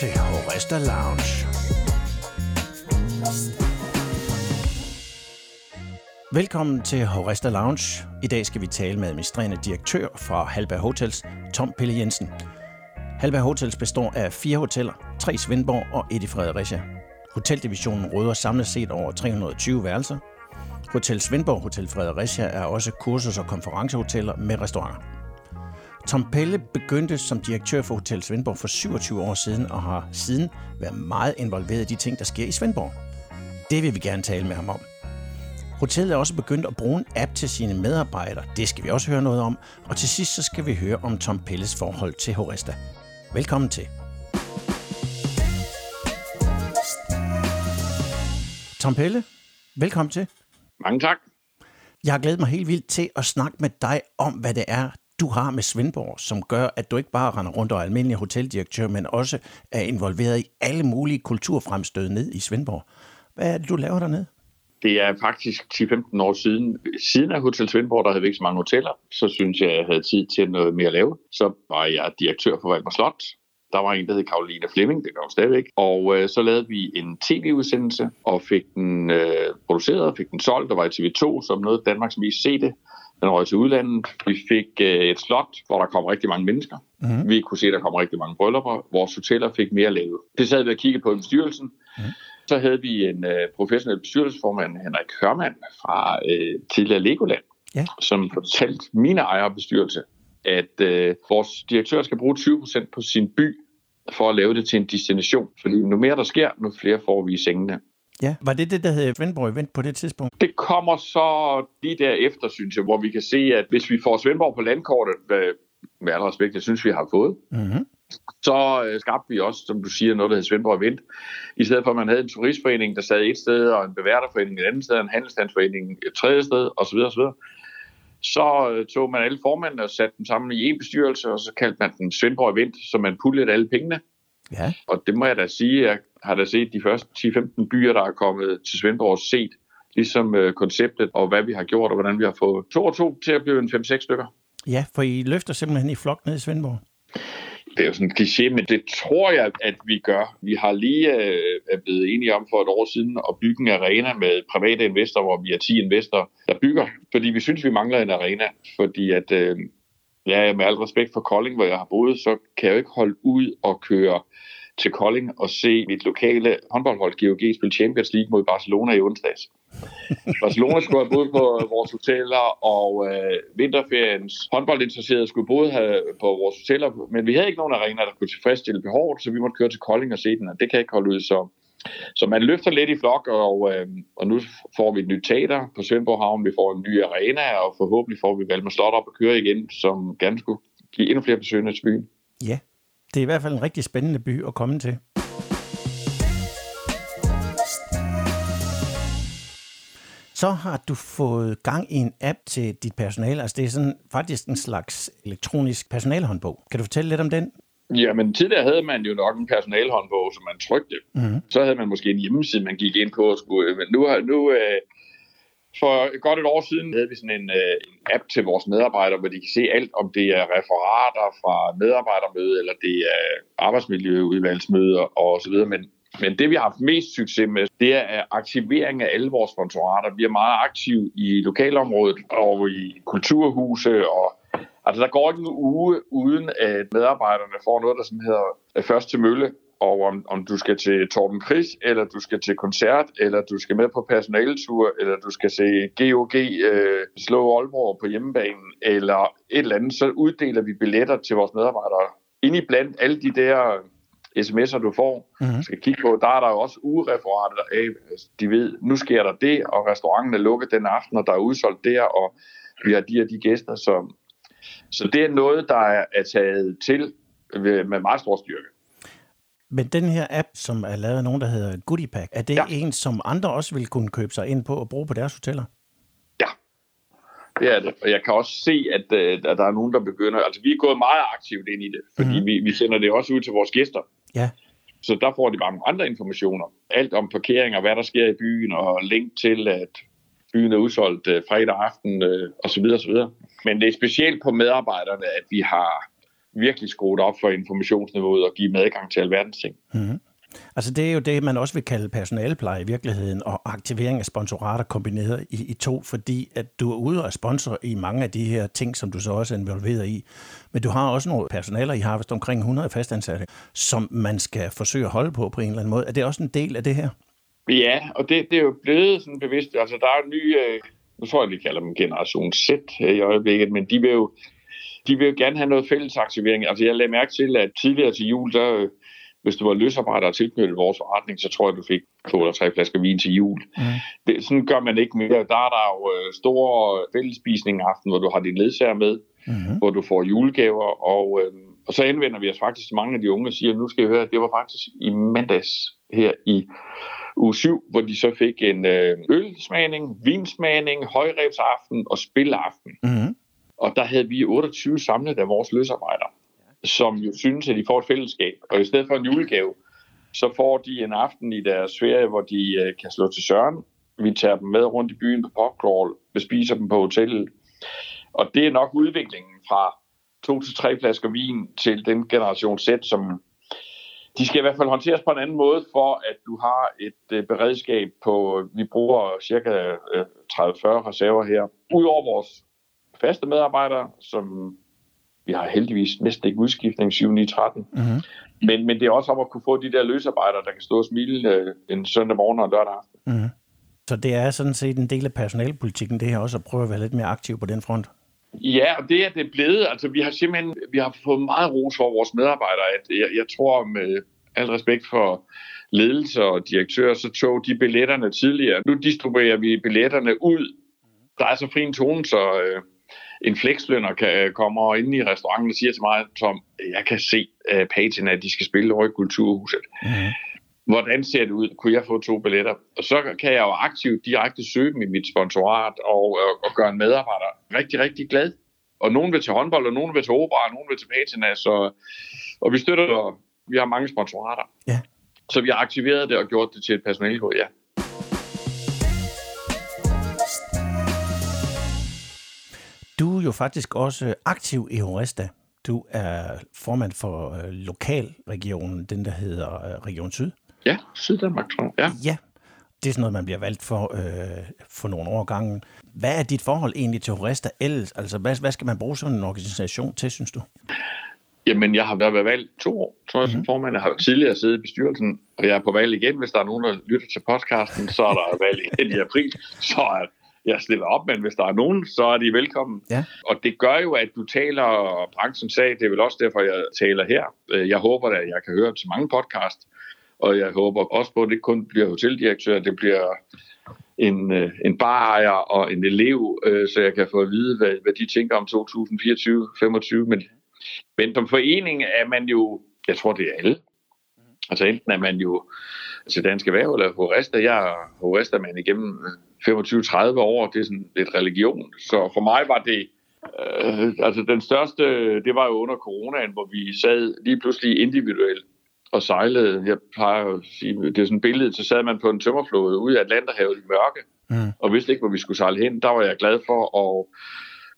til Horesta Lounge. Velkommen til Horesta Lounge. I dag skal vi tale med administrerende direktør fra Halberg Hotels, Tom Pelle Jensen. Halberg Hotels består af fire hoteller, tre i Svendborg og et i Fredericia. Hoteldivisionen råder samlet set over 320 værelser. Hotel Svendborg Hotel Fredericia er også kursus- og konferencehoteller med restauranter. Tom Pelle begyndte som direktør for Hotel Svendborg for 27 år siden og har siden været meget involveret i de ting, der sker i Svendborg. Det vil vi gerne tale med ham om. Hotellet er også begyndt at bruge en app til sine medarbejdere. Det skal vi også høre noget om. Og til sidst så skal vi høre om Tom Pelles forhold til Horesta. Velkommen til. Tom Pelle, velkommen til. Mange tak. Jeg har glædet mig helt vildt til at snakke med dig om, hvad det er, du har med Svendborg, som gør, at du ikke bare render rundt og er almindelig hoteldirektør, men også er involveret i alle mulige kulturfremstød ned i Svendborg. Hvad er det, du laver dernede? Det er faktisk 10-15 år siden. Siden af Hotel Svendborg, der havde vi ikke så mange hoteller, så synes jeg, jeg havde tid til noget mere at lave. Så var jeg direktør for Valmer Slot. Der var en, der hed Karolina Flemming, det gør hun stadigvæk. Og øh, så lavede vi en tv-udsendelse og fik den øh, produceret, fik den solgt. Der var i TV2 som noget Danmarks mest sete. Den røg til udlandet. Vi fik øh, et slot, hvor der kom rigtig mange mennesker. Mm-hmm. Vi kunne se, at der kom rigtig mange bryllupper. Vores hoteller fik mere lavet. Det sad vi og kiggede på i bestyrelsen. Mm-hmm. Så havde vi en øh, professionel bestyrelsesformand, Henrik Hørmand fra øh, tidligere Legoland, ja. som fortalte mine ejere bestyrelse, at øh, vores direktør skal bruge 20% på sin by for at lave det til en destination. Fordi nu mere der sker, nu flere får vi i sengene. Ja, var det det, der hed Svendborg Event på det tidspunkt? Det kommer så lige derefter, synes jeg, hvor vi kan se, at hvis vi får Svendborg på landkortet, med al respekt, jeg synes, vi har fået, mm-hmm. så øh, skabte vi også, som du siger, noget, der hedder Svendborg Event. I stedet for, at man havde en turistforening, der sad et sted, og en beværterforening et andet sted, og en handelsstandsforening et tredje sted, osv. osv. Så øh, tog man alle formændene og satte dem sammen i en bestyrelse, og så kaldte man den Svendborg Event, så man puljede alle pengene. Ja. Og det må jeg da sige, jeg har da set de første 10-15 byer, der er kommet til Svendborg set, ligesom øh, konceptet og hvad vi har gjort, og hvordan vi har fået to og to til at blive en 5-6 stykker. Ja, for I løfter simpelthen i flok ned i Svendborg. Det er jo sådan en kliché, men det tror jeg, at vi gør. Vi har lige øh, er blevet enige om for et år siden at bygge en arena med private investorer, hvor vi er 10 investorer, der bygger. Fordi vi synes, vi mangler en arena. Fordi at, øh, ja, med al respekt for Kolding, hvor jeg har boet, så kan jeg jo ikke holde ud og køre til Kolding og se mit lokale håndboldhold GOG spille Champions League mod Barcelona i onsdags. Barcelona skulle have boet på vores hoteller, og øh, vinterferiens håndboldinteresserede skulle både have på vores hoteller, men vi havde ikke nogen arena, der kunne tilfredsstille behovet, så vi måtte køre til Kolding og se den, og det kan jeg ikke holde ud. Så, så man løfter lidt i flok, og, øh, og nu får vi et nyt teater på Svendborg Havn, vi får en ny arena, og forhåbentlig får vi Valmer Slot op og køre igen, som gerne skulle give endnu flere besøgende til byen. Ja, det er i hvert fald en rigtig spændende by at komme til. Så har du fået gang i en app til dit personale. Altså det er sådan faktisk en slags elektronisk personalehåndbog. Kan du fortælle lidt om den? Jamen tidligere havde man jo nok en personalehåndbog, som man trykte. Mm-hmm. Så havde man måske en hjemmeside, man gik ind på. Og skulle, men nu, nu øh, for godt et år siden havde vi sådan en, øh, en app til vores medarbejdere, hvor de kan se alt, om det er referater fra medarbejdermøde, eller det er arbejdsmiljøudvalgsmøder og så videre. Men, men det, vi har haft mest succes med, det er aktivering af alle vores sponsorater. Vi er meget aktive i lokalområdet og i kulturhuse og Altså, der går ikke en uge, uden at medarbejderne får noget, der sådan hedder øh, først til mølle, og om, om du skal til Torben Chris, eller du skal til koncert, eller du skal med på personaletur, eller du skal se GOG øh, slå Aalborg på hjemmebanen, eller et eller andet, så uddeler vi billetter til vores medarbejdere. Ind i blandt alle de der sms'er, du får, mm-hmm. skal kigge på, der er der jo også ugereferater af, de ved, nu sker der det, og restauranten er lukket den aften, og der er udsolgt der, og vi har de og de gæster, så, så det er noget, der er, er taget til med meget stor styrke. Men den her app, som er lavet af nogen, der hedder Goodie Pack, er det ja. en, som andre også vil kunne købe sig ind på og bruge på deres hoteller? Ja, det er det. Og jeg kan også se, at, øh, at der er nogen, der begynder... Altså, vi er gået meget aktivt ind i det, fordi mm-hmm. vi, vi sender det også ud til vores gæster. Ja. Så der får de bare nogle andre informationer. Alt om parkering og hvad der sker i byen, og link til, at byen er udsolgt uh, fredag aften, uh, osv. osv. Men det er specielt på medarbejderne, at vi har virkelig skruet op for informationsniveauet og give dem adgang til alverdens ting. Mm-hmm. Altså det er jo det, man også vil kalde personalepleje i virkeligheden, og aktivering af sponsorater kombineret i, i to, fordi at du er ude og sponsor i mange af de her ting, som du så også er involveret i. Men du har også nogle personaler, I har vist omkring 100 fastansatte, som man skal forsøge at holde på på en eller anden måde. Er det også en del af det her? Ja, og det, det er jo blevet sådan bevidst. Altså der er en ny, øh, nu tror jeg, vi kalder dem generation Z i øjeblikket, men de vil jo de vil jo gerne have noget fælles aktivering. Altså jeg lagde mærke til, at tidligere til jul, der hvis du var løsarbejder og tilknyttet vores forretning, så tror jeg, du fik to eller tre flasker vin til jul. Mm. Det, sådan gør man ikke mere. Der er der jo øh, store fællesspisning aften, hvor du har din ledsager med, mm. hvor du får julegaver, og, øh, og så anvender vi os faktisk til mange af de unge og siger, nu skal I høre, det var faktisk i mandags her i uge 7, hvor de så fik en øh, ølsmagning, vinsmagning, højrebsaften og spilaften. Mm. Og der havde vi 28 samlet af vores løsarbejdere som jo synes, at de får et fællesskab. Og i stedet for en julegave, så får de en aften i deres ferie, hvor de øh, kan slå til søren. Vi tager dem med rundt i byen på popcrawl, bespiser dem på hotellet. Og det er nok udviklingen fra to til tre flasker vin til den generation Z, som de skal i hvert fald håndteres på en anden måde, for at du har et øh, beredskab på, øh, vi bruger cirka øh, 30-40 reserver her. Udover vores faste medarbejdere, som vi har heldigvis næsten ikke udskiftning 7 9 13 mm-hmm. men, men det er også om at kunne få de der løsarbejdere, der kan stå og smile øh, en søndag morgen og lørdag aften. Mm-hmm. Så det er sådan set en del af personalpolitikken, det her også at prøve at være lidt mere aktiv på den front? Ja, og det er det blevet. Altså, vi har simpelthen vi har fået meget ros for vores medarbejdere. At jeg, jeg tror, med al respekt for ledelse og direktør, så tog de billetterne tidligere. Nu distribuerer vi billetterne ud. Der er så fri en tone, så øh, en flekslønner kan, kommer ind i restauranten og siger til mig, Tom, jeg kan se uh, pagen, at de skal spille over i Kulturhuset. Mm-hmm. Hvordan ser det ud? Kunne jeg få to billetter? Og så kan jeg jo aktivt direkte søge dem i mit sponsorat og, og, og gøre en medarbejder rigtig, rigtig glad. Og nogen vil til håndbold, og nogen vil til opera, og nogen vil til patina. Så, og vi støtter, og vi har mange sponsorater. Ja. Så vi har aktiveret det og gjort det til et personale, ja. Du er jo faktisk også aktiv i Horesta. Du er formand for øh, lokalregionen, den der hedder øh, Region Syd. Ja, Syddanmark, tror jeg. Ja. ja. Det er sådan noget, man bliver valgt for øh, for nogle år gangen. Hvad er dit forhold egentlig til Horesta ellers? Altså, hvad, hvad skal man bruge sådan en organisation til, synes du? Jamen, jeg har været valgt to år, tror jeg, som mm-hmm. formand. Jeg har tidligere siddet i bestyrelsen, og jeg er på valg igen. Hvis der er nogen, der lytter til podcasten, så er der valg igen i april. Så jeg stiller op, men hvis der er nogen, så er de velkommen. Ja. Og det gør jo, at du taler branchens sag. Det er vel også derfor, jeg taler her. Øh, jeg håber at jeg kan høre til mange podcast, og jeg håber også på, at det ikke kun bliver hoteldirektør, det bliver en, øh, en barejer og en elev, øh, så jeg kan få at vide, hvad, hvad de tænker om 2024-25. Men, men som forening er man jo, jeg tror det er alle. Altså enten er man jo til Dansk Erhverv eller Horesta. Jeg er Horesta-mand igennem 25-30 år, det er sådan lidt religion. Så for mig var det, øh, altså den største, det var jo under coronaen, hvor vi sad lige pludselig individuelt og sejlede. Jeg plejer at sige, det er sådan et billede, så sad man på en tømmerflåde ude i Atlanterhavet i mørke, mm. og vidste ikke, hvor vi skulle sejle hen. Der var jeg glad for at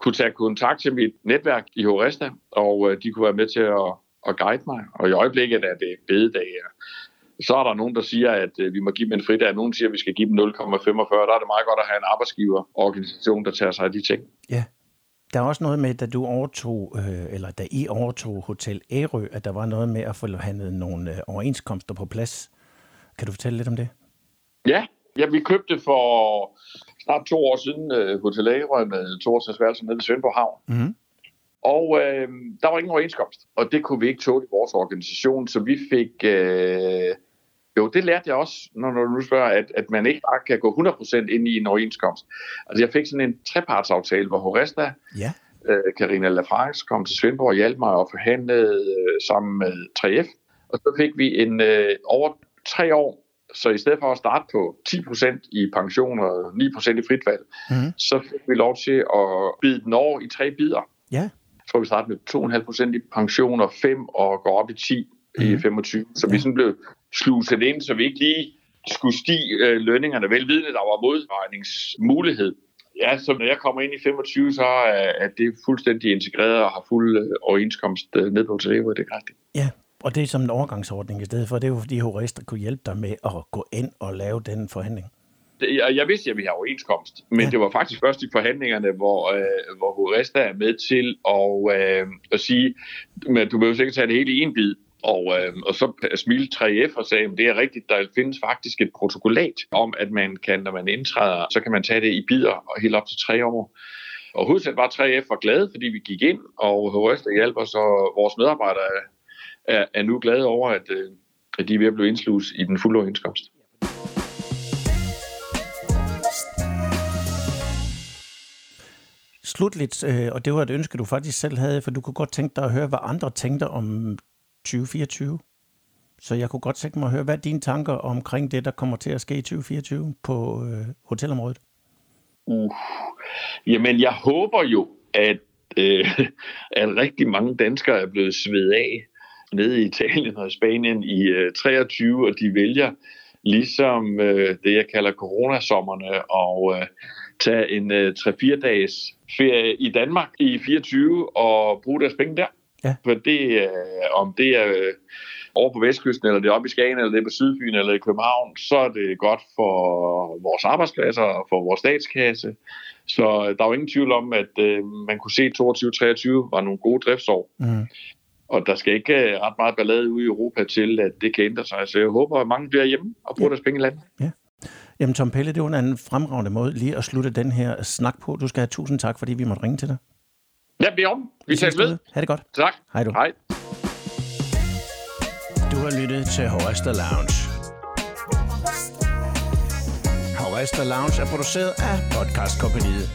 kunne tage kontakt til mit netværk i Horesta, og øh, de kunne være med til at, at guide mig. Og i øjeblikket er det bededag, så er der nogen, der siger, at øh, vi må give dem en fridag. Nogen siger, at vi skal give dem 0,45. Der er det meget godt at have en arbejdsgiverorganisation, der tager sig af de ting. Ja. Der er også noget med, da du overtog, øh, eller da I overtog Hotel Ærø, at der var noget med at få handlet nogle øh, overenskomster på plads. Kan du fortælle lidt om det? Ja, ja vi købte for snart to år siden Hotel Ærø med 62 værelser nede ved Svendborg Havn. Mm-hmm. Og øh, der var ingen overenskomst, og det kunne vi ikke tåle i vores organisation, så vi fik... Øh, jo, det lærte jeg også, når du spørger, at, at man ikke bare kan gå 100% ind i en overenskomst. Altså jeg fik sådan en trepartsaftale, hvor Horesta, ja. øh, Karina Lafranx kom til Svendborg og hjalp mig og forhandlede øh, sammen med 3F. Og så fik vi en øh, over tre år, så i stedet for at starte på 10% i pension og 9% i fritvalg, mm. så fik vi lov til at bide den over i tre bidder. Ja tror vi startede med 2,5 procent i pension og 5 og går op i 10 mm. i 25. Mhm. Så vi sådan blev sluset ind, så vi ikke lige skulle stige øh, lønningerne velvidende, der var modregningsmulighed. ja, så når jeg kommer ind i 25, så er, det fuldstændig integreret og har fuld øh, overenskomst øh, ned på det er rigtigt. Ja, og det er som en overgangsordning i stedet for. Det er jo fordi jurister kunne hjælpe dig med at gå ind og lave den forhandling. Det, jeg, jeg vidste, at vi har overenskomst, men ja. det var faktisk først i forhandlingerne, hvor, øh, hvor jurister er med til at, øh, at sige, men du jo sikkert tage det hele i en bid. Og, øh, og så smilte 3F og sagde, at det er rigtigt, der findes faktisk et protokollat om, at man kan, når man indtræder, så kan man tage det i bidder og helt op til tre år. Og hovedsat var 3F var glade, fordi vi gik ind, og HRS hjalp os, og vores medarbejdere er, er nu glade over, at, øh, at de er ved at blive indslus i den fulde overenskomst. Slutligt, øh, og det var et ønske, du faktisk selv havde, for du kunne godt tænke dig at høre, hvad andre tænkte om 2024. Så jeg kunne godt tænke mig at høre, hvad er dine tanker omkring det, der kommer til at ske i 2024 på øh, hotelområdet? Uh, jamen, jeg håber jo, at, øh, at rigtig mange danskere er blevet svedet af nede i Italien og Spanien i øh, 23, og de vælger ligesom øh, det, jeg kalder coronasommerne, og øh, tage en øh, 3-4 dages ferie i Danmark i 24 og bruge deres penge der. Ja. For det, øh, om det er øh, over på vestkysten, eller det er oppe i Skagen, eller det er på Sydfyn, eller i København, så er det godt for vores arbejdspladser og for vores statskasse. Så øh, der er jo ingen tvivl om, at øh, man kunne se, at 22-23 var nogle gode driftsår. Mm. Og der skal ikke øh, ret meget ballade ude i Europa til, at det kan ændre sig. Så jeg håber, at mange bliver hjemme og bruger ja. deres penge i landet. Ja. Jamen Tom Pelle, det var en fremragende måde lige at slutte den her snak på. Du skal have tusind tak, fordi vi måtte ringe til dig. Ja, det er om. Vi tager ved. Ha' det godt. Tak. Hej du. Hej. Du har lyttet til Horrester Lounge. Horrester Lounge er produceret af podcastkompaniet.